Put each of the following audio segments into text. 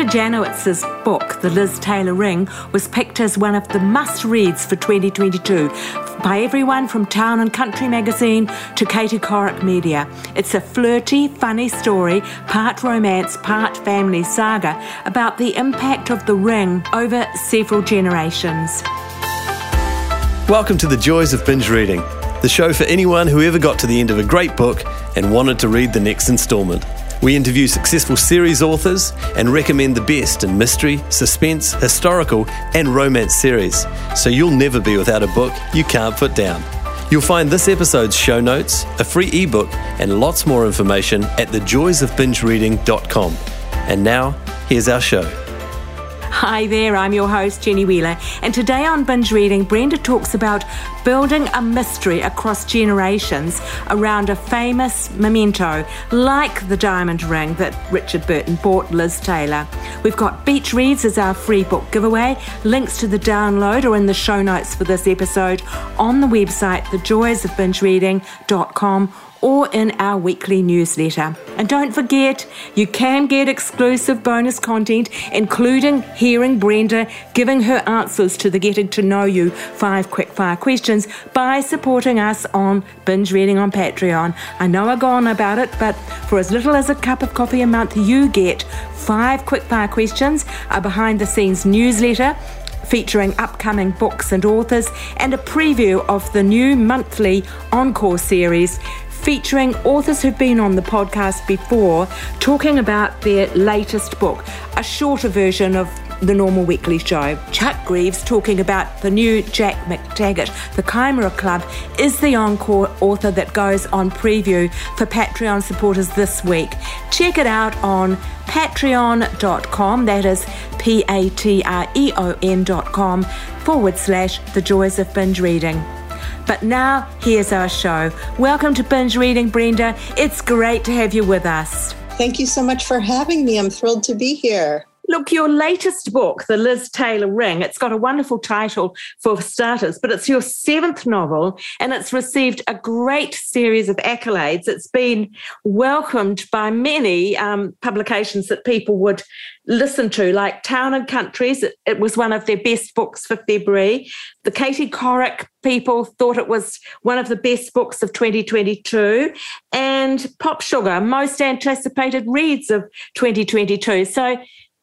Brenda Janowitz's book, The Liz Taylor Ring, was picked as one of the must reads for 2022 by everyone from Town and Country magazine to Katie Couric Media. It's a flirty, funny story, part romance, part family saga about the impact of the ring over several generations. Welcome to the Joys of Binge Reading, the show for anyone who ever got to the end of a great book and wanted to read the next instalment. We interview successful series authors and recommend the best in mystery, suspense, historical, and romance series, so you'll never be without a book you can't put down. You'll find this episode's show notes, a free ebook, and lots more information at thejoysofbingereading.com. And now, here's our show. Hi there, I'm your host, Jenny Wheeler, and today on Binge Reading, Brenda talks about building a mystery across generations around a famous memento like the diamond ring that Richard Burton bought Liz Taylor. We've got Beach Reads as our free book giveaway. Links to the download are in the show notes for this episode on the website thejoysofbingereading.com or in our weekly newsletter. And don't forget, you can get exclusive bonus content, including hearing Brenda giving her answers to the Getting to Know You five quickfire questions by supporting us on Binge Reading on Patreon. I know I go on about it, but for as little as a cup of coffee a month, you get five quickfire questions, a behind the scenes newsletter featuring upcoming books and authors, and a preview of the new monthly Encore series featuring authors who've been on the podcast before talking about their latest book, a shorter version of the normal weekly show. Chuck Greaves talking about the new Jack MacTaggart. The Chimera Club is the encore author that goes on preview for Patreon supporters this week. Check it out on patreon.com, that is P A T R E O N.com forward slash the joys of binge reading. But now, here's our show. Welcome to Binge Reading, Brenda. It's great to have you with us. Thank you so much for having me. I'm thrilled to be here. Look, your latest book, The Liz Taylor Ring, it's got a wonderful title for starters, but it's your seventh novel and it's received a great series of accolades. It's been welcomed by many um, publications that people would listen to, like Town and Countries. It, it, was one of their best books for February. The Katie Couric people thought it was one of the best books of 2022. And Pop Sugar, most anticipated reads of 2022. So,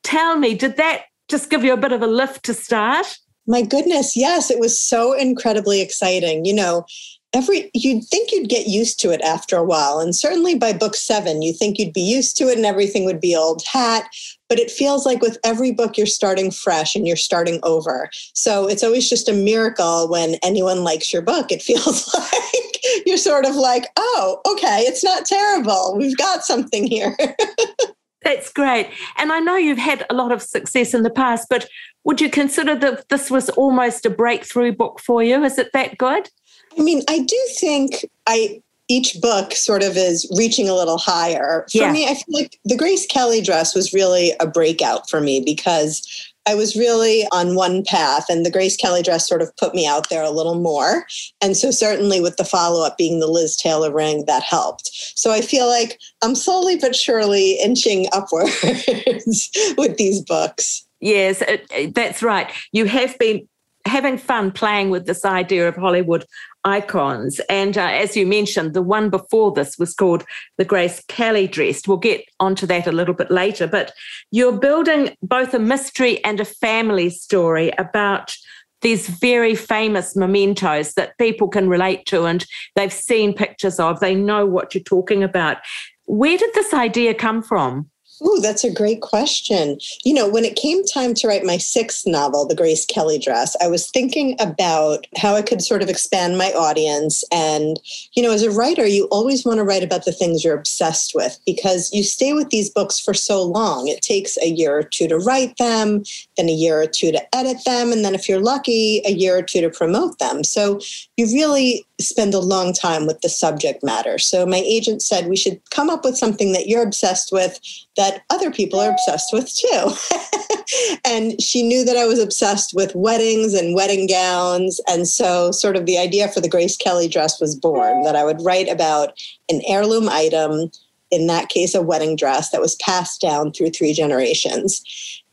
tell me, did that just give you a bit of a lift to start? My goodness, yes, it was so incredibly exciting. You know, every you'd think you'd get used to it after a while and certainly by book 7 you think you'd be used to it and everything would be old hat but it feels like with every book you're starting fresh and you're starting over so it's always just a miracle when anyone likes your book it feels like you're sort of like oh okay it's not terrible we've got something here That's great. And I know you've had a lot of success in the past, but would you consider that this was almost a breakthrough book for you? Is it that good? I mean, I do think I each book sort of is reaching a little higher. For yeah. me, I feel like the Grace Kelly dress was really a breakout for me because I was really on one path, and the Grace Kelly dress sort of put me out there a little more. And so, certainly, with the follow up being the Liz Taylor ring, that helped. So, I feel like I'm slowly but surely inching upwards with these books. Yes, uh, uh, that's right. You have been having fun playing with this idea of Hollywood icons. And uh, as you mentioned, the one before this was called the Grace Kelly dress. We'll get onto that a little bit later. But you're building both a mystery and a family story about these very famous mementos that people can relate to and they've seen pictures of, they know what you're talking about. Where did this idea come from? Ooh, that's a great question. You know, when it came time to write my sixth novel, The Grace Kelly Dress, I was thinking about how I could sort of expand my audience. And, you know, as a writer, you always want to write about the things you're obsessed with because you stay with these books for so long. It takes a year or two to write them, then a year or two to edit them, and then if you're lucky, a year or two to promote them. So you really spend a long time with the subject matter. So my agent said we should come up with something that you're obsessed with that other people are obsessed with too. and she knew that I was obsessed with weddings and wedding gowns. And so, sort of, the idea for the Grace Kelly dress was born that I would write about an heirloom item in that case, a wedding dress that was passed down through three generations.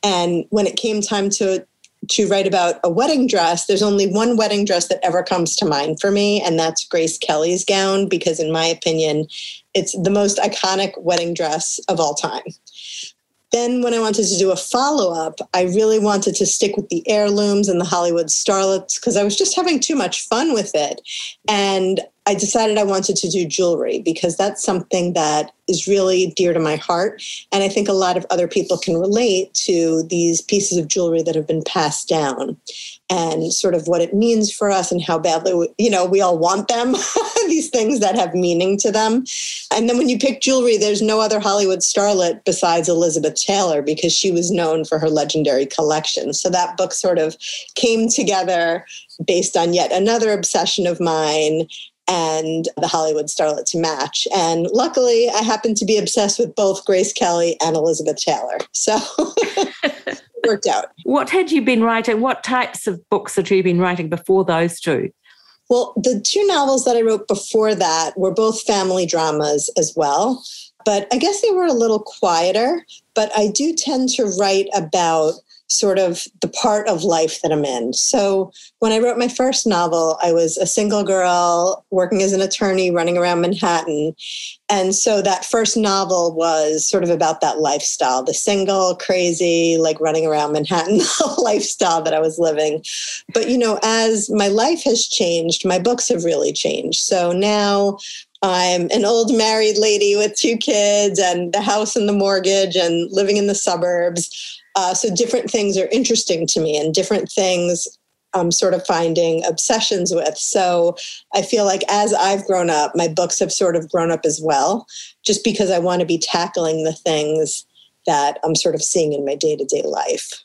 And when it came time to to write about a wedding dress, there's only one wedding dress that ever comes to mind for me, and that's Grace Kelly's gown, because in my opinion, it's the most iconic wedding dress of all time. Then, when I wanted to do a follow up, I really wanted to stick with the heirlooms and the Hollywood starlets because I was just having too much fun with it. And I decided I wanted to do jewelry because that's something that is really dear to my heart. And I think a lot of other people can relate to these pieces of jewelry that have been passed down and sort of what it means for us and how badly, we, you know, we all want them, these things that have meaning to them. And then when you pick jewelry, there's no other Hollywood starlet besides Elizabeth Taylor because she was known for her legendary collection. So that book sort of came together based on yet another obsession of mine and the Hollywood starlet to match. And luckily, I happen to be obsessed with both Grace Kelly and Elizabeth Taylor. So it worked out. What had you been writing? What types of books had you been writing before those two? Well, the two novels that I wrote before that were both family dramas as well. But I guess they were a little quieter. But I do tend to write about sort of the part of life that I'm in. So when I wrote my first novel, I was a single girl working as an attorney running around Manhattan. And so that first novel was sort of about that lifestyle, the single, crazy, like running around Manhattan lifestyle that I was living. But, you know, as my life has changed, my books have really changed. So now I'm an old married lady with two kids and the house and the mortgage and living in the suburbs. Uh, so different things are interesting to me and different things I'm sort of finding obsessions with. So I feel like as I've grown up, my books have sort of grown up as well, just because I want to be tackling the things that I'm sort of seeing in my day to day life.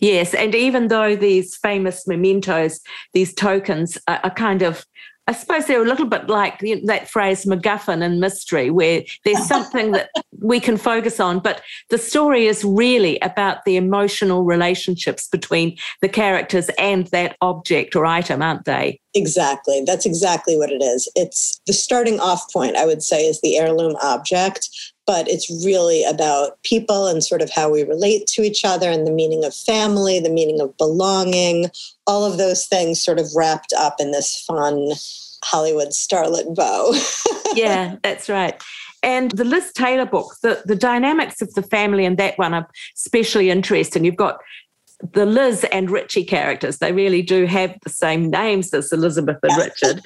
Yes, and even though these famous mementos, these tokens, are, are kind of I suppose they're a little bit like that phrase MacGuffin and mystery, where there's something that we can focus on, but the story is really about the emotional relationships between the characters and that object or item, aren't they? Exactly. That's exactly what it is. It's the starting off point, I would say, is the heirloom object, but it's really about people and sort of how we relate to each other and the meaning of family, the meaning of belonging, all of those things sort of wrapped up in this fun Hollywood starlet bow. yeah, that's right. And the Liz Taylor book, the, the dynamics of the family in that one are especially interesting. You've got the Liz and Richie characters, they really do have the same names as Elizabeth and Richard.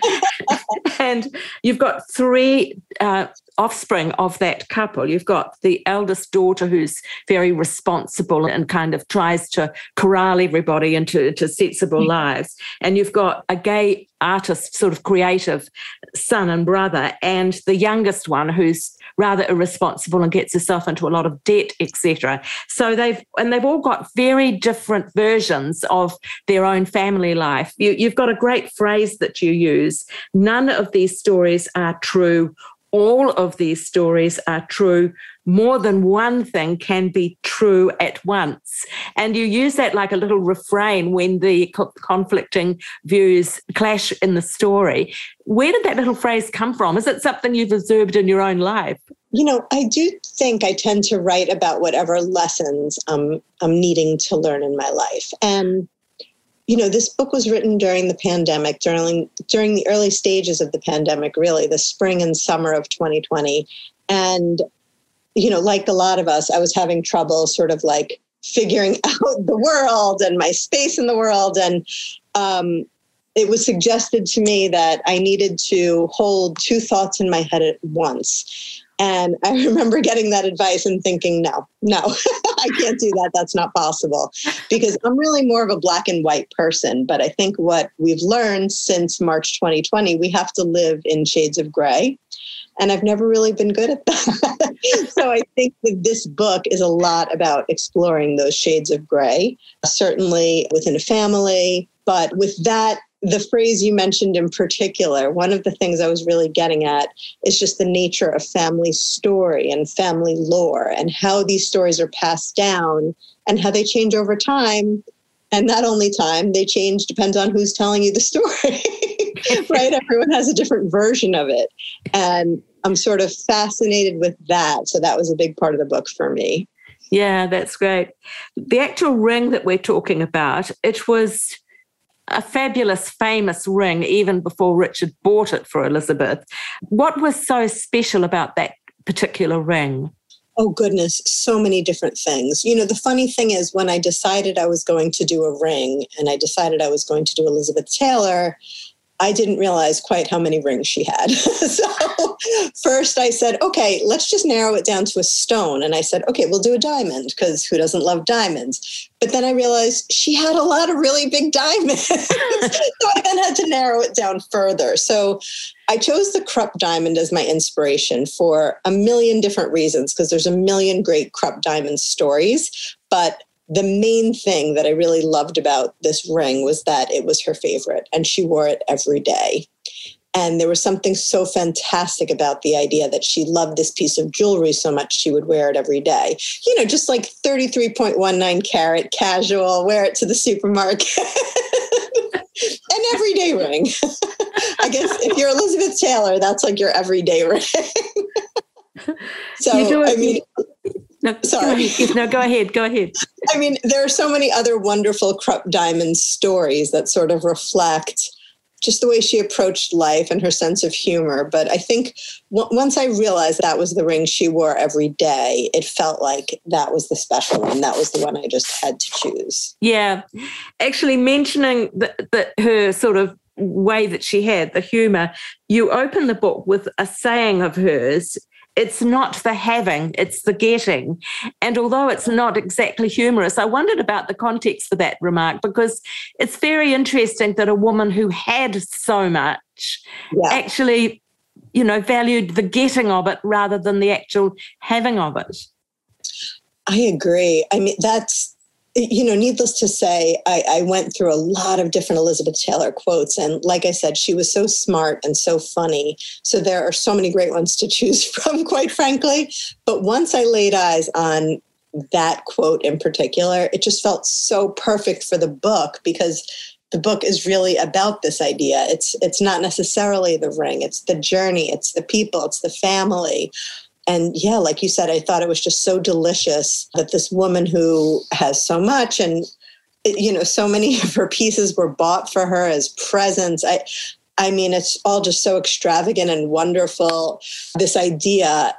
and you've got three uh, offspring of that couple. You've got the eldest daughter who's very responsible and kind of tries to corral everybody into, into sensible mm. lives. And you've got a gay artist, sort of creative son and brother, and the youngest one who's rather irresponsible and gets herself into a lot of debt, etc. So they've and they've all got very different versions of their own family life. You, you've got a great phrase that you use. None of these stories are true all of these stories are true. More than one thing can be true at once. And you use that like a little refrain when the co- conflicting views clash in the story. Where did that little phrase come from? Is it something you've observed in your own life? You know, I do think I tend to write about whatever lessons um, I'm needing to learn in my life. And you know, this book was written during the pandemic, during during the early stages of the pandemic, really, the spring and summer of 2020. And, you know, like a lot of us, I was having trouble sort of like figuring out the world and my space in the world. And um, it was suggested to me that I needed to hold two thoughts in my head at once. And I remember getting that advice and thinking, no, no, I can't do that. That's not possible. Because I'm really more of a black and white person. But I think what we've learned since March 2020, we have to live in shades of gray. And I've never really been good at that. so I think that this book is a lot about exploring those shades of gray, certainly within a family. But with that the phrase you mentioned in particular, one of the things I was really getting at is just the nature of family story and family lore and how these stories are passed down and how they change over time. And not only time, they change depends on who's telling you the story, right? Everyone has a different version of it. And I'm sort of fascinated with that. So that was a big part of the book for me. Yeah, that's great. The actual ring that we're talking about, it was a fabulous, famous ring even before Richard bought it for Elizabeth. What was so special about that particular ring? Oh, goodness, so many different things. You know, the funny thing is, when I decided I was going to do a ring and I decided I was going to do Elizabeth Taylor, I didn't realize quite how many rings she had. so first I said, okay, let's just narrow it down to a stone. And I said, okay, we'll do a diamond because who doesn't love diamonds? But then I realized she had a lot of really big diamonds. so I then had to narrow it down further. So I chose the Krupp diamond as my inspiration for a million different reasons because there's a million great Krupp diamond stories. But the main thing that I really loved about this ring was that it was her favorite and she wore it every day. And there was something so fantastic about the idea that she loved this piece of jewelry so much she would wear it every day. You know, just like 33.19 carat casual, wear it to the supermarket. An everyday ring. I guess if you're Elizabeth Taylor, that's like your everyday ring. so, I mean, no, sorry. No, go ahead. Go ahead. I mean, there are so many other wonderful Krupp Diamond stories that sort of reflect just the way she approached life and her sense of humor. But I think w- once I realized that was the ring she wore every day, it felt like that was the special one. That was the one I just had to choose. Yeah. Actually, mentioning that her sort of way that she had, the humor, you open the book with a saying of hers it's not the having, it's the getting. And although it's not exactly humorous, I wondered about the context for that remark because it's very interesting that a woman who had so much yeah. actually, you know, valued the getting of it rather than the actual having of it. I agree. I mean, that's you know, needless to say, I, I, went through a lot of different Elizabeth Taylor quotes. And like I said, she was so smart and so funny. So there are so many great ones to choose from, quite frankly. But once I laid eyes on that quote in particular, it just felt so perfect for the book because the book is really about this idea. It's it's not necessarily the ring, it's the journey, it's the people, it's the family and yeah, like you said, I thought it was just so delicious that this woman who has so much and you know so many of her pieces were bought for her as presents. I I mean, it's all just so extravagant and wonderful. This idea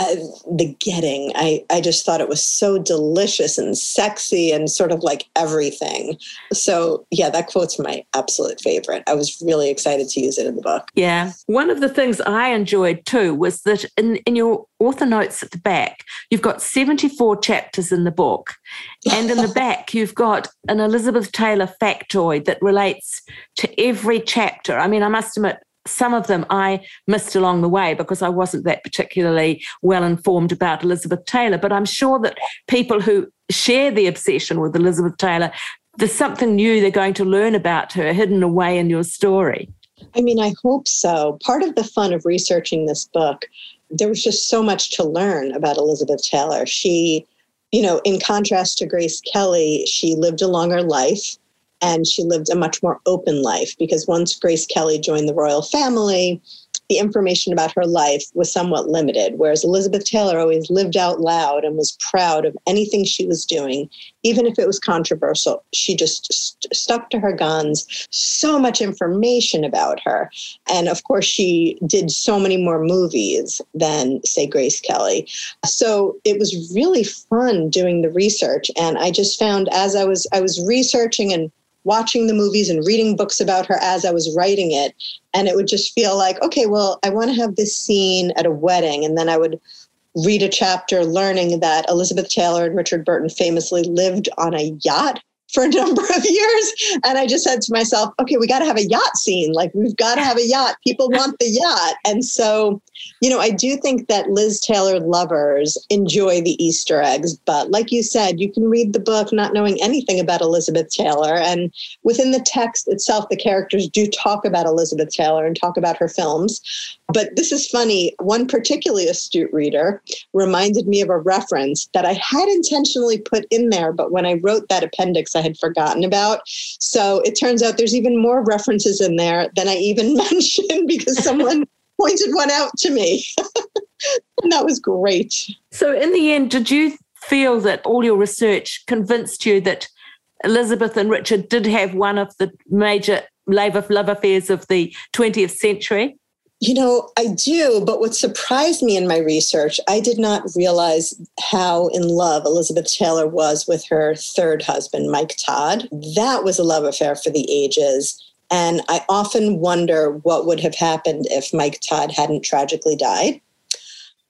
uh, the getting. I, I just thought it was so delicious and sexy and sort of like everything. So, yeah, that quote's my absolute favorite. I was really excited to use it in the book. Yeah. One of the things I enjoyed too was that in, in your author notes at the back, you've got 74 chapters in the book. And in the back, you've got an Elizabeth Taylor factoid that relates to every chapter. I mean, I must admit, some of them I missed along the way because I wasn't that particularly well informed about Elizabeth Taylor. But I'm sure that people who share the obsession with Elizabeth Taylor, there's something new they're going to learn about her hidden away in your story. I mean, I hope so. Part of the fun of researching this book, there was just so much to learn about Elizabeth Taylor. She, you know, in contrast to Grace Kelly, she lived a longer life and she lived a much more open life because once Grace Kelly joined the royal family, the information about her life was somewhat limited, whereas Elizabeth Taylor always lived out loud and was proud of anything she was doing, even if it was controversial. She just st- stuck to her guns. So much information about her. And of course, she did so many more movies than, say, Grace Kelly. So it was really fun doing the research. And I just found as I was I was researching and watching the movies and reading books about her as I was writing it. And it would just feel like, okay, well, I want to have this scene at a wedding. And then I would read a chapter learning that Elizabeth Taylor and Richard Burton famously lived on a yacht for a number of years. And I just said to myself, okay, we got to have a yacht scene. Like, we've got to have a yacht. People want the yacht. And so, you know, I do think that Liz Taylor lovers enjoy the Easter eggs. But like you said, you can read the book not knowing anything about Elizabeth Taylor. And within the text itself, the characters do talk about Elizabeth Taylor and talk about her films. But this is funny. One particularly astute reader reminded me of a reference that I had intentionally put in there, but when I wrote that appendix, I had forgotten about. So it turns out there's even more references in there than I even mentioned because someone pointed one out to me. and that was great. So, in the end, did you feel that all your research convinced you that Elizabeth and Richard did have one of the major love affairs of the 20th century? You know, I do, but what surprised me in my research, I did not realize how in love Elizabeth Taylor was with her third husband, Mike Todd. That was a love affair for the ages. And I often wonder what would have happened if Mike Todd hadn't tragically died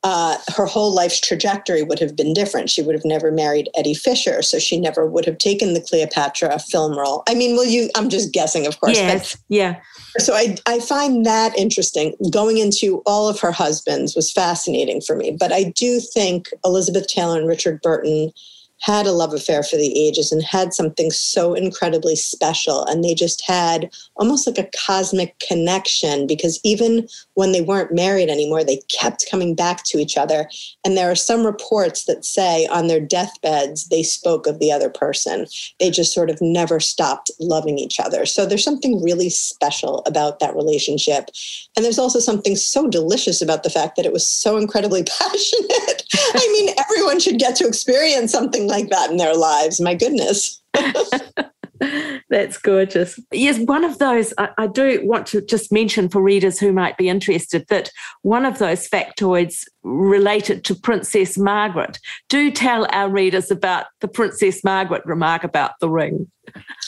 uh, her whole life's trajectory would have been different. She would have never married Eddie Fisher, so she never would have taken the Cleopatra film role. I mean, will you? I'm just guessing, of course. Yes, yeah. So I, I find that interesting. Going into all of her husbands was fascinating for me, but I do think Elizabeth Taylor and Richard Burton had a love affair for the ages and had something so incredibly special. And they just had almost like a cosmic connection because even when they weren't married anymore, they kept coming back to each other. And there are some reports that say on their deathbeds, they spoke of the other person. They just sort of never stopped loving each other. So there's something really special about that relationship. And there's also something so delicious about the fact that it was so incredibly passionate. I mean, everyone should get to experience something like that in their lives. My goodness. That's gorgeous. Yes, one of those, I, I, do want to just mention for readers who might be interested that one of those factoids related to Princess Margaret. Do tell our readers about the Princess Margaret remark about the ring.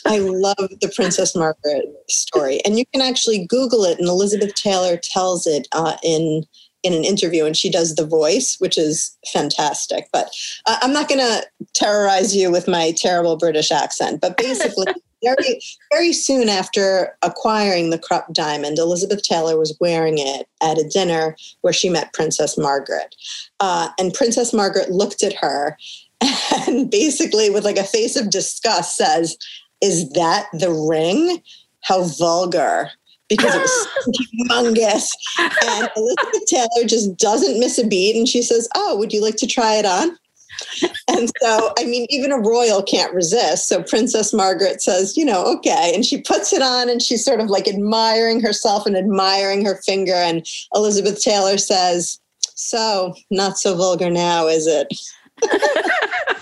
I love the Princess Margaret story. And you can actually Google it, and Elizabeth Taylor tells it uh, in in an interview and she does the voice, which is fantastic. But uh, I'm not going to terrorize you with my terrible British accent. But basically, very, very soon after acquiring the Krupp diamond, Elizabeth Taylor was wearing it at a dinner where she met Princess Margaret. Uh, and Princess Margaret looked at her and basically, with like a face of disgust, says, Is that the ring? How vulgar because it was humongous. And Elizabeth Taylor just doesn't miss a beat. And she says, Oh, would you like to try it on? And so, I mean, even a royal can't resist. So Princess Margaret says, you know, okay. And she puts it on and she's sort of like admiring herself and admiring her finger. And Elizabeth Taylor says, So, not so vulgar now, is it?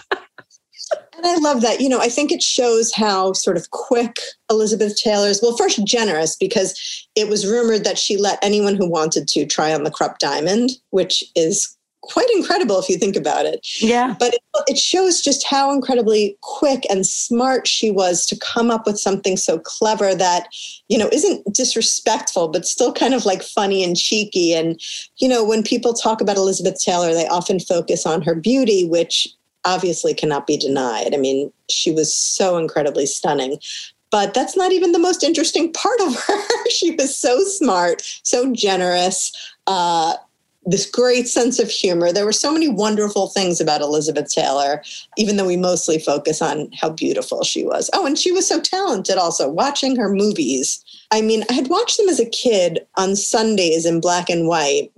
And I love that. You know, I think it shows how sort of quick Elizabeth Taylor's, well, first generous, because it was rumored that she let anyone who wanted to try on the Krupp diamond, which is quite incredible if you think about it. Yeah. But it, it, shows just how incredibly quick and smart she was to come up with something so clever that, you know, isn't disrespectful, but still kind of like funny and cheeky. And, you know, when people talk about Elizabeth Taylor, they often focus on her beauty, which obviously cannot be denied. I mean, she was so incredibly stunning. But that's not even the most interesting part of her. she was so smart, so generous, uh, this great sense of humor. There were so many wonderful things about Elizabeth Taylor, even though we mostly focus on how beautiful she was. Oh, and she was so talented also, watching her movies. I mean, I had watched them as a kid on Sundays in black and white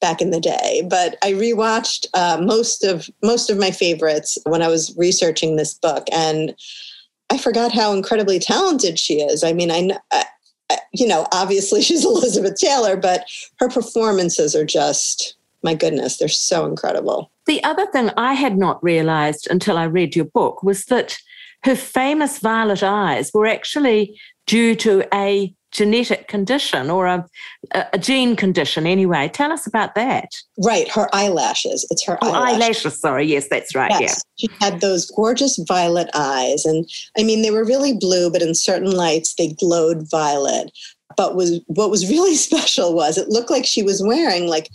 back in the day. But I rewatched uh, most of most of my favorites when I was researching this book, and I forgot how incredibly talented she is. I mean, I, I you know, obviously she's Elizabeth Taylor, but her performances are just my goodness, they're so incredible. The other thing I had not realized until I read your book was that her famous violet eyes were actually due to a genetic condition or a, a, gene condition anyway. Tell us about that. Right, her eyelashes. It's her oh, eyelashes. eyelashes. Sorry, yes, that's right. Yes. Yeah. She had those gorgeous violet eyes. And I mean, they were really blue, but in certain lights, they glowed violet. But was what was really special was it looked like she was wearing like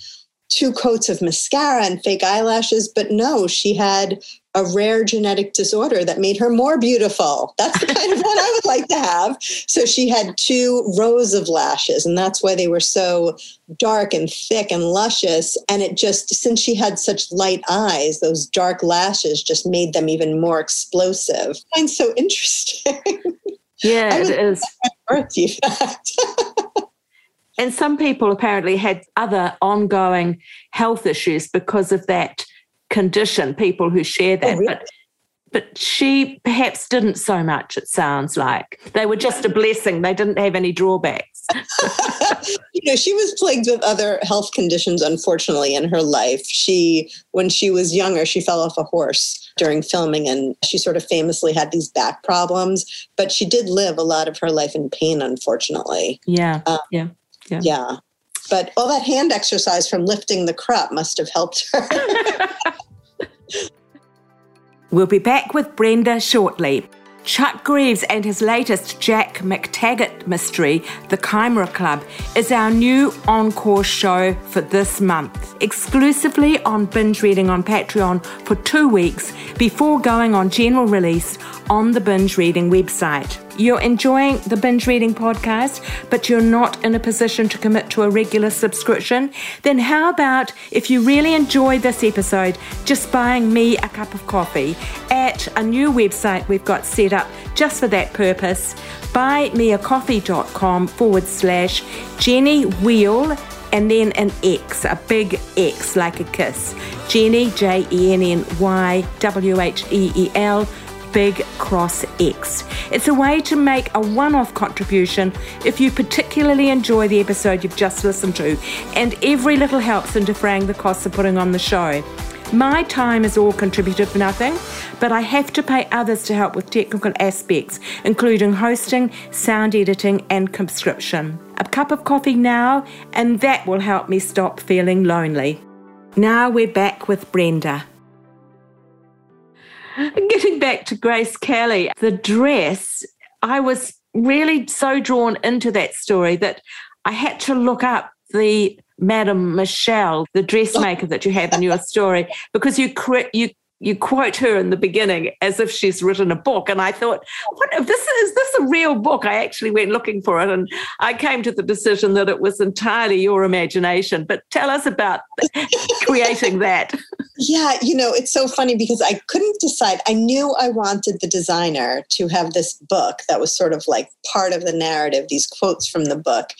two coats of mascara and fake eyelashes, but no, she had a rare genetic disorder that made her more beautiful. That's the kind of one I would like to have. So she had two rows of lashes, and that's why they were so dark and thick and luscious. And it just, since she had such light eyes, those dark lashes just made them even more explosive. And so interesting. Yeah, it is. Birth defect. and some people apparently had other ongoing health issues because of that condition, people who share that. Oh, really? But but she perhaps didn't so much, it sounds like. They were just a blessing. They didn't have any drawbacks. you know, she was plagued with other health conditions, unfortunately, in her life. She, when she was younger, she fell off a horse during filming and she sort of famously had these back problems, but she did live a lot of her life in pain, unfortunately. Yeah. Um, yeah. Yeah. Yeah. But all that hand exercise from lifting the Krupp must have helped her. we'll be back with Brenda shortly. Chuck Greaves and his latest Jack MacTaggart mystery, The Chimera Club, is our new encore show for this month, exclusively on binge reading on Patreon for two weeks before going on general release on the binge reading website you're enjoying the binge reading podcast, but you're not in a position to commit to a regular subscription, then how about if you really enjoy this episode, just buying me a cup of coffee at a new website we've got set up just for that purpose buymeacoffee.com forward slash Jenny Wheel and then an X, a big X like a kiss. Jenny, J E N N Y W H E E L Big Cross X. It's a way to make a one off contribution if you particularly enjoy the episode you've just listened to, and every little helps in defraying the costs of putting on the show. My time is all contributed for nothing, but I have to pay others to help with technical aspects, including hosting, sound editing, and conscription. A cup of coffee now, and that will help me stop feeling lonely. Now we're back with Brenda. Getting back to Grace Kelly, the dress, I was really so drawn into that story that I had to look up the Madame Michelle, the dressmaker that you have in your story, because you you you quote her in the beginning as if she's written a book. And I thought, what if this is this a real book? I actually went looking for it and I came to the decision that it was entirely your imagination. But tell us about creating that. Yeah, you know, it's so funny because I couldn't decide. I knew I wanted the designer to have this book that was sort of like part of the narrative, these quotes from the book.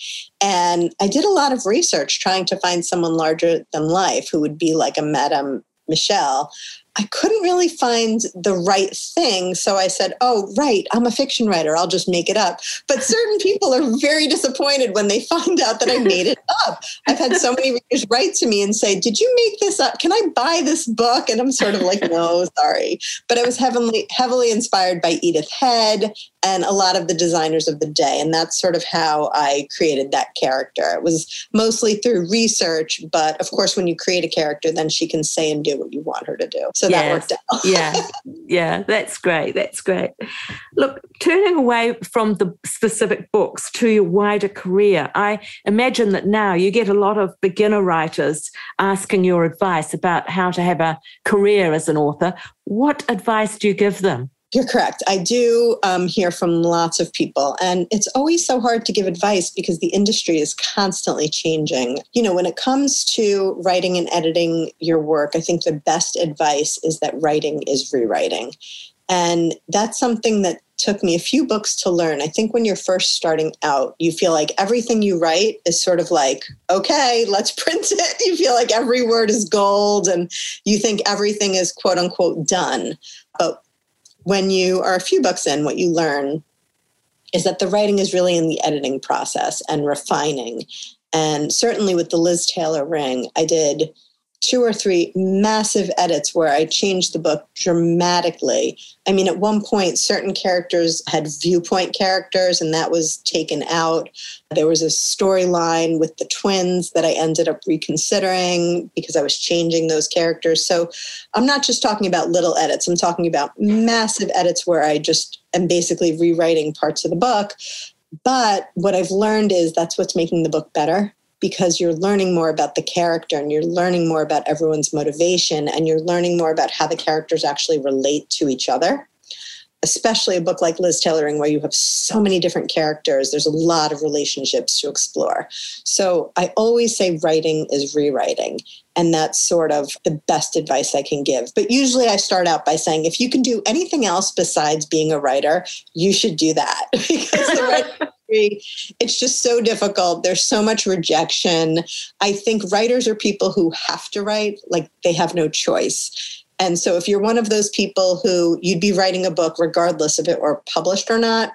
And I did a lot of research trying to find someone larger than life who would be like a Madame Michelle. I couldn't really find the right thing. So I said, Oh, right, I'm a fiction writer. I'll just make it up. But certain people are very disappointed when they find out that I made it up. I've had so many readers write to me and say, Did you make this up? Can I buy this book? And I'm sort of like, No, sorry. But I was heavily, heavily inspired by Edith Head and a lot of the designers of the day. And that's sort of how I created that character. It was mostly through research, but of course, when you create a character, then she can say and do what you want her to do. So yes. that worked out. yeah, yeah, that's great. That's great. Look, turning away from the specific books to your wider career, I imagine that now you get a lot of beginner writers asking your advice about how to have a career as an author. What advice do you give them? You're correct. I do um, hear from lots of people, and it's always so hard to give advice because the industry is constantly changing. You know, when it comes to writing and editing your work, I think the best advice is that writing is rewriting. And that's something that took me a few books to learn. I think when you're first starting out, you feel like everything you write is sort of like, okay, let's print it. You feel like every word is gold and you think everything is quote unquote done. But when you are a few books in, what you learn is that the writing is really in the editing process and refining. And certainly with the Liz Taylor ring, I did two or three massive edits where I changed the book dramatically. I mean, at one point, certain characters had viewpoint characters, and that was taken out. There was a storyline with the twins that I ended up reconsidering because I was changing those characters. So I'm not just talking about little edits, I'm talking about massive edits where I just am basically rewriting parts of the book. But what I've learned is that's what's making the book better because you're learning more about the character and you're learning more about everyone's motivation and you're learning more about how the characters actually relate to each other. Especially a book like Liz Taylor ring, where you have so many different characters, there's a lot of relationships to explore. So I always say writing is rewriting. And that's sort of the best advice I can give. But usually I start out by saying, if you can do anything else besides being a writer, you should do that. because the it's just so difficult. There's so much rejection. I think writers are people who have to write, like they have no choice. And so if you're one of those people who you'd be writing a book regardless of it were published or not,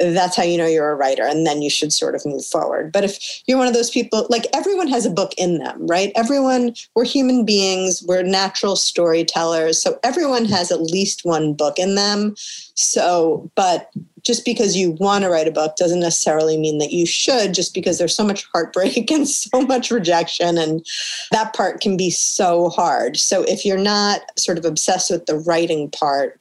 that's how you know you're a writer and then you should sort of move forward but if you're one of those people like everyone has a book in them right everyone we're human beings we're natural storytellers so everyone has at least one book in them so but just because you want to write a book doesn't necessarily mean that you should just because there's so much heartbreak and so much rejection and that part can be so hard so if you're not sort of obsessed with the writing part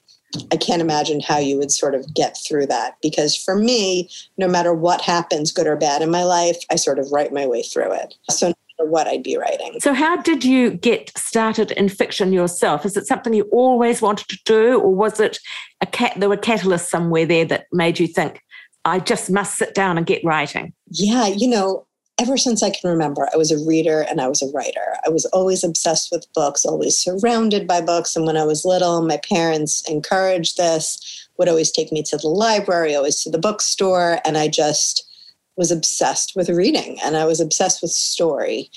I can't imagine how you would sort of get through that because for me, no matter what happens, good or bad in my life, I sort of write my way through it. So what I'd be writing. So how did you get started in fiction yourself? Is it something you always wanted to do, or was it a cat there were catalysts somewhere there that made you think, I just must sit down and get writing? Yeah, you know, ever since I can remember, I was a reader and I was a writer. I was always obsessed with books, always surrounded by books. And when I was little, my parents encouraged this, would always take me to the library, always to the bookstore. And I just was obsessed with reading and I was obsessed with story.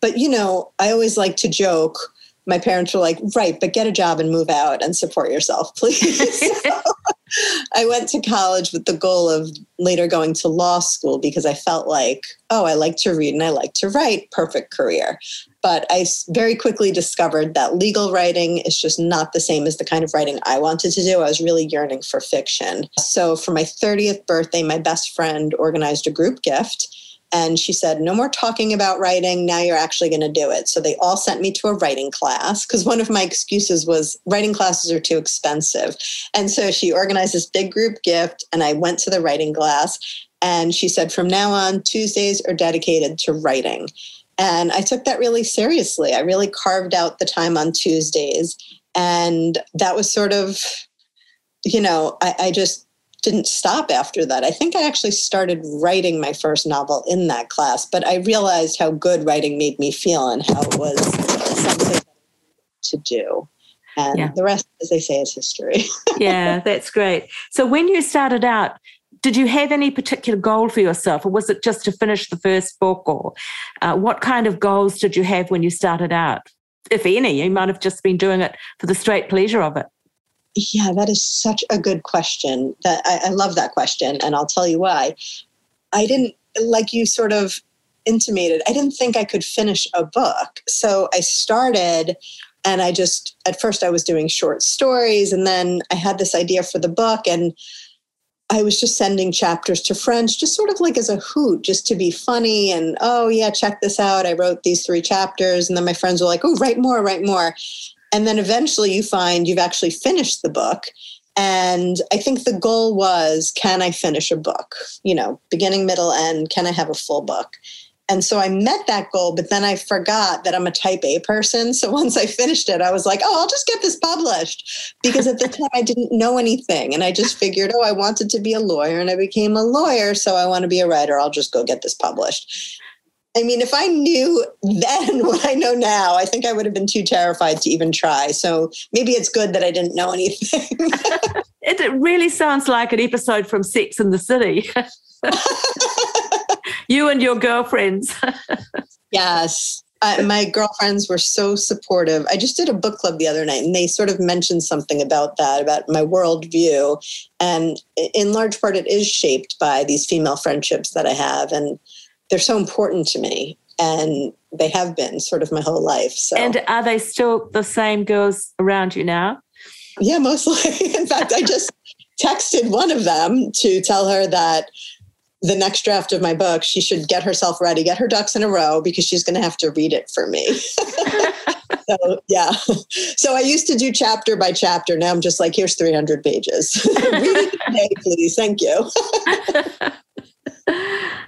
But, you know, I always like to joke. My parents were like, right, but get a job and move out and support yourself, please. so, I went to college with the goal of later going to law school because I felt like, oh, I like to read and I like to write, perfect career. But I very quickly discovered that legal writing is just not the same as the kind of writing I wanted to do. I was really yearning for fiction. So for my 30th birthday, my best friend organized a group gift and she said, No more talking about writing. Now you're actually going to do it. So they all sent me to a writing class because one of my excuses was writing classes are too expensive. And so she organized this big group gift, and I went to the writing class. And she said, From now on, Tuesdays are dedicated to writing. And I took that really seriously. I really carved out the time on Tuesdays. And that was sort of, you know, I, I just didn't stop after that. I think I actually started writing my first novel in that class, but I realized how good writing made me feel and how it was something to do. And yeah. the rest, as they say, is history. yeah, that's great. So when you started out, did you have any particular goal for yourself, or was it just to finish the first book? Or uh, what kind of goals did you have when you started out? If any, you might have just been doing it for the straight pleasure of it. Yeah, that is such a good question. That I, I love that question, and I'll tell you why. I didn't like you sort of intimated. I didn't think I could finish a book, so I started and I just at first I was doing short stories and then I had this idea for the book and I was just sending chapters to friends just sort of like as a hoot just to be funny and oh yeah check this out I wrote these three chapters and then my friends were like oh write more write more and then eventually you find you've actually finished the book. And I think the goal was can I finish a book? You know, beginning, middle, end, can I have a full book? And so I met that goal, but then I forgot that I'm a type A person. So once I finished it, I was like, oh, I'll just get this published. Because at the time I didn't know anything. And I just figured, oh, I wanted to be a lawyer and I became a lawyer. So I want to be a writer. I'll just go get this published. I mean, if I knew then what I know now, I think I would have been too terrified to even try. So maybe it's good that I didn't know anything. it really sounds like an episode from Sex and the City. you and your girlfriends. yes. Uh, my girlfriends were so supportive. I just did a book club the other night and they sort of mentioned something about that, about my worldview. And in large part, it is shaped by these female friendships that I have. And they're so important to me and they have been sort of my whole life. So And are they still the same girls around you now? Yeah, mostly. In fact, I just texted one of them to tell her that the next draft of my book, she should get herself ready, get her ducks in a row because she's going to have to read it for me. so, yeah. So I used to do chapter by chapter. Now I'm just like, here's 300 pages. read it today, please. Thank you.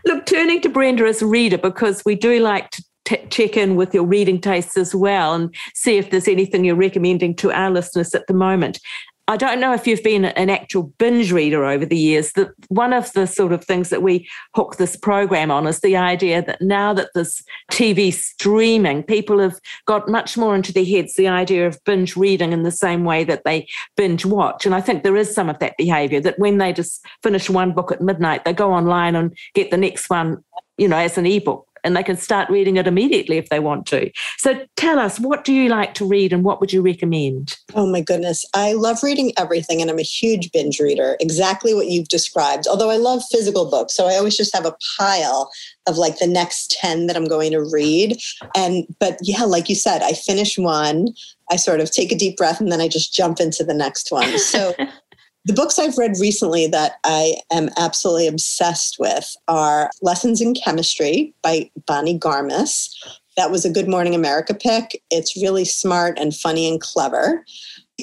Look, turning to Brenda as a reader, because we do like to t- check in with your reading tastes as well and see if there's anything you're recommending to our listeners at the moment. I don't know if you've been an actual binge reader over the years. That one of the sort of things that we hook this program on is the idea that now that this TV streaming, people have got much more into their heads the idea of binge reading in the same way that they binge watch. And I think there is some of that behavior that when they just finish one book at midnight, they go online and get the next one, you know, as an ebook and they can start reading it immediately if they want to. So tell us, what do you like to read and what would you recommend? Oh my goodness. I love reading everything and I'm a huge binge reader, exactly what you've described. Although I love physical books, so I always just have a pile of like the next 10 that I'm going to read. And, but yeah, like you said, I finish one, I sort of take a deep breath, and then I just jump into the next one. So, The books I've read recently that I am absolutely obsessed with are Lessons in Chemistry by Bonnie Garmus. That was a Good Morning America pick. It's really smart and funny and clever.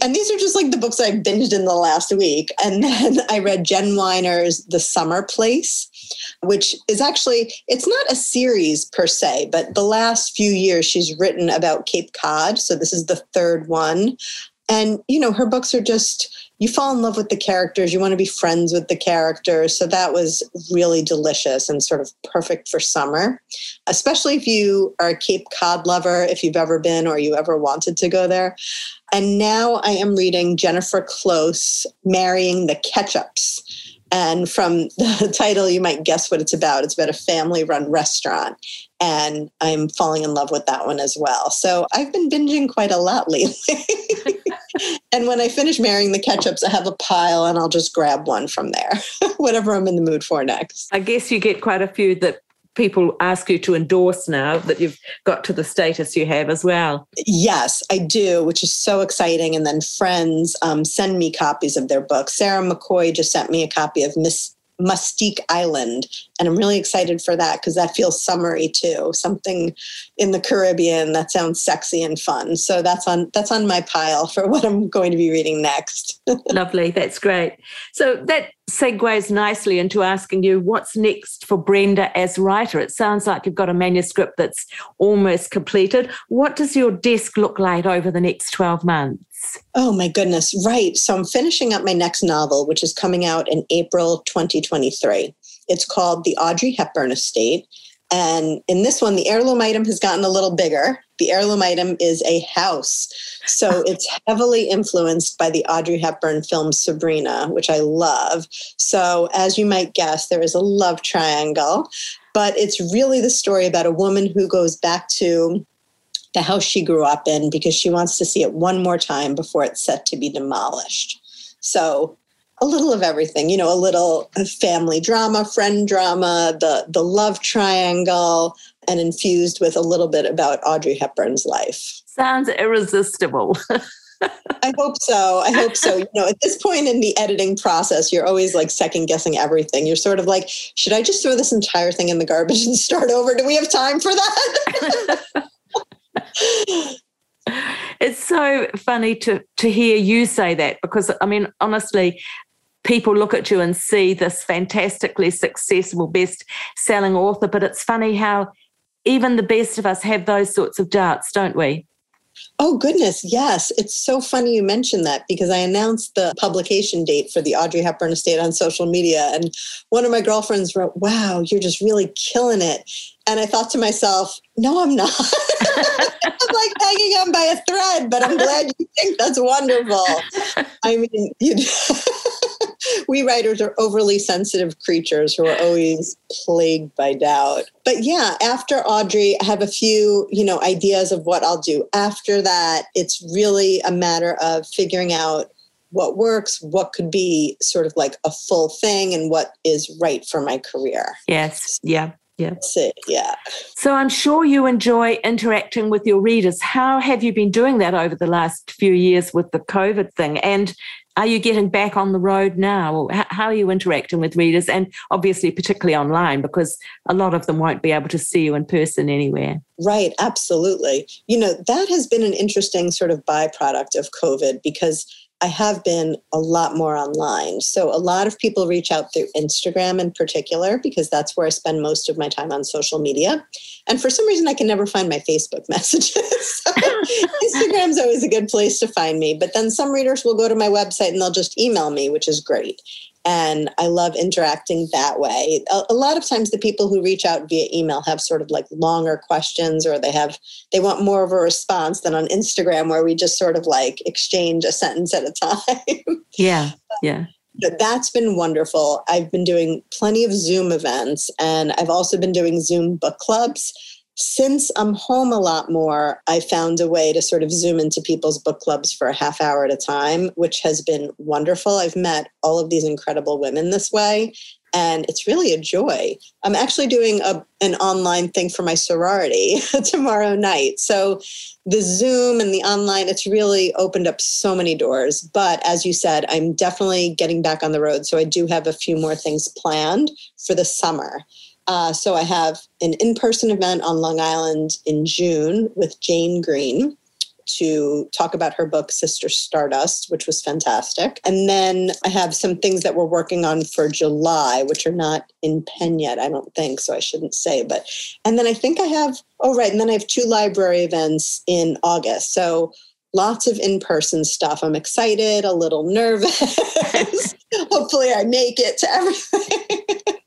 And these are just like the books I've binged in the last week. And then I read Jen Weiner's The Summer Place, which is actually, it's not a series per se, but the last few years she's written about Cape Cod. So this is the third one. And, you know, her books are just, you fall in love with the characters, you want to be friends with the characters. So that was really delicious and sort of perfect for summer, especially if you are a Cape Cod lover, if you've ever been or you ever wanted to go there. And now I am reading Jennifer Close, Marrying the Ketchups. And from the title, you might guess what it's about. It's about a family run restaurant. And I'm falling in love with that one as well. So I've been binging quite a lot lately. and when I finish marrying the ketchups, I have a pile and I'll just grab one from there, whatever I'm in the mood for next. I guess you get quite a few that people ask you to endorse now that you've got to the status you have as well. Yes, I do, which is so exciting. And then friends um, send me copies of their books. Sarah McCoy just sent me a copy of Miss Mustique Island. And I'm really excited for that because that feels summery too. Something in the Caribbean that sounds sexy and fun. So that's on that's on my pile for what I'm going to be reading next. Lovely. That's great. So that segues nicely into asking you what's next for Brenda as writer. It sounds like you've got a manuscript that's almost completed. What does your desk look like over the next 12 months? Oh my goodness, right. So I'm finishing up my next novel, which is coming out in April 2023. It's called The Audrey Hepburn Estate. And in this one, the heirloom item has gotten a little bigger. The heirloom item is a house. So ah. it's heavily influenced by the Audrey Hepburn film Sabrina, which I love. So, as you might guess, there is a love triangle, but it's really the story about a woman who goes back to the house she grew up in because she wants to see it one more time before it's set to be demolished. So a little of everything, you know, a little family drama, friend drama, the the love triangle, and infused with a little bit about Audrey Hepburn's life. Sounds irresistible. I hope so. I hope so. You know, at this point in the editing process, you're always like second guessing everything. You're sort of like, should I just throw this entire thing in the garbage and start over? Do we have time for that? it's so funny to to hear you say that because I mean honestly people look at you and see this fantastically successful best selling author but it's funny how even the best of us have those sorts of doubts don't we Oh, goodness. Yes. It's so funny you mentioned that because I announced the publication date for the Audrey Hepburn estate on social media. And one of my girlfriends wrote, Wow, you're just really killing it. And I thought to myself, No, I'm not. I'm like hanging on by a thread, but I'm glad you think that's wonderful. I mean, you know, we writers are overly sensitive creatures who are always plagued by doubt. But yeah, after Audrey, I have a few, you know, ideas of what I'll do. After that, it's really a matter of figuring out what works, what could be sort of like a full thing, and what is right for my career. Yes. Yeah. Yeah. It, yeah. So I'm sure you enjoy interacting with your readers. How have you been doing that over the last few years with the COVID thing? And are you getting back on the road now? How are you interacting with readers? And obviously, particularly online, because a lot of them won't be able to see you in person anywhere. Right, absolutely. You know, that has been an interesting sort of byproduct of COVID because I have been a lot more online. So a lot of people reach out through Instagram in particular, because that's where I spend most of my time on social media. And for some reason, I can never find my Facebook messages. so Instagram's always a good place to find me. But then some readers will go to my website and they'll just email me, which is great and I love interacting that way. A, a, lot of times, the people who reach out via email have sort of like longer questions, or they have they want more of a response than on Instagram, where we just sort of like exchange a sentence at a time. Yeah, yeah. But that's been wonderful. I've been doing plenty of Zoom events and I've also been doing Zoom book clubs. Since I'm home a lot more, I found a way to sort of zoom into people's book clubs for a half hour at a time, which has been wonderful. I've met all of these incredible women this way and it's really a joy. I'm actually doing a, an online thing for my sorority tomorrow night. So the Zoom and the online, it's really opened up so many doors. But as you said, I'm definitely getting back on the road. So I do have a few more things planned for the summer. Uh, so I have an in person event on Long Island in June with Jane Green to talk about her book, Sister Stardust, which was fantastic. And then I have some things that we're working on for July, which are not in pen yet, I don't think, so I shouldn't say. But, and then I think I have, oh, right. And then I have two library events in August. So, lots of in person stuff. I'm excited, a little nervous. Hopefully, I make it to everything.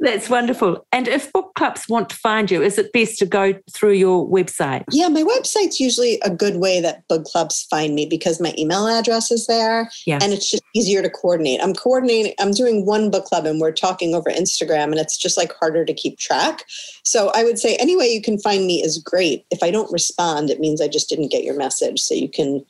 That's wonderful. And if book clubs want to find you, is it best to go through your website? Yeah, my website's usually a good way that book clubs find me because my email address is there yeah. and it's just easier to coordinate. I'm coordinating, I'm doing one book club and we're talking over Instagram and it's just like harder to keep track. So I would say any way you can find me is great. If I don't respond, it means I just didn't get your message. So you can,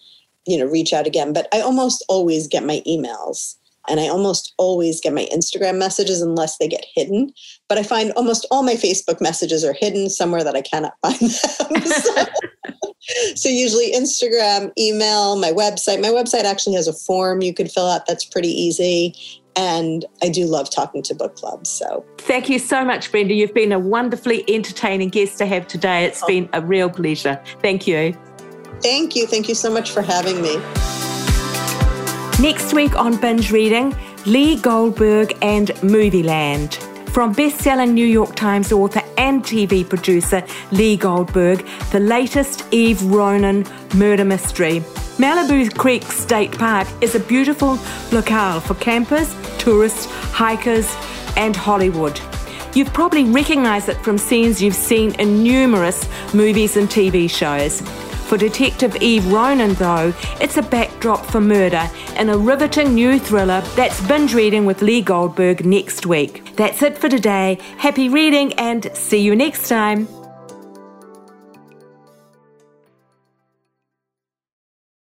you know, reach out again. But I almost always get my emails and I almost always get my Instagram messages unless they get hidden. But I find almost all my Facebook messages are hidden somewhere that I cannot find them. so, so, usually Instagram, email, my website. My website actually has a form you could fill out that's pretty easy. And I do love talking to book clubs. So thank you so much, Brenda. You've been a wonderfully entertaining guest to have today. It's oh. been a real pleasure. Thank you. Thank you. Thank you so much for having me. Next week on Binge Reading, Lee Goldberg and Movieland. From best-selling New York Times author and TV producer Lee Goldberg, the latest Eve Ronin murder mystery. Malibu Creek State Park is a beautiful locale for campers, tourists, hikers, and Hollywood. You've probably recognized it from scenes you've seen in numerous movies and TV shows. For Detective Eve Ronin, though, it's a backdrop for murder in a riveting new thriller that's binge reading with Lee Goldberg next week. That's it for today. Happy reading and see you next time.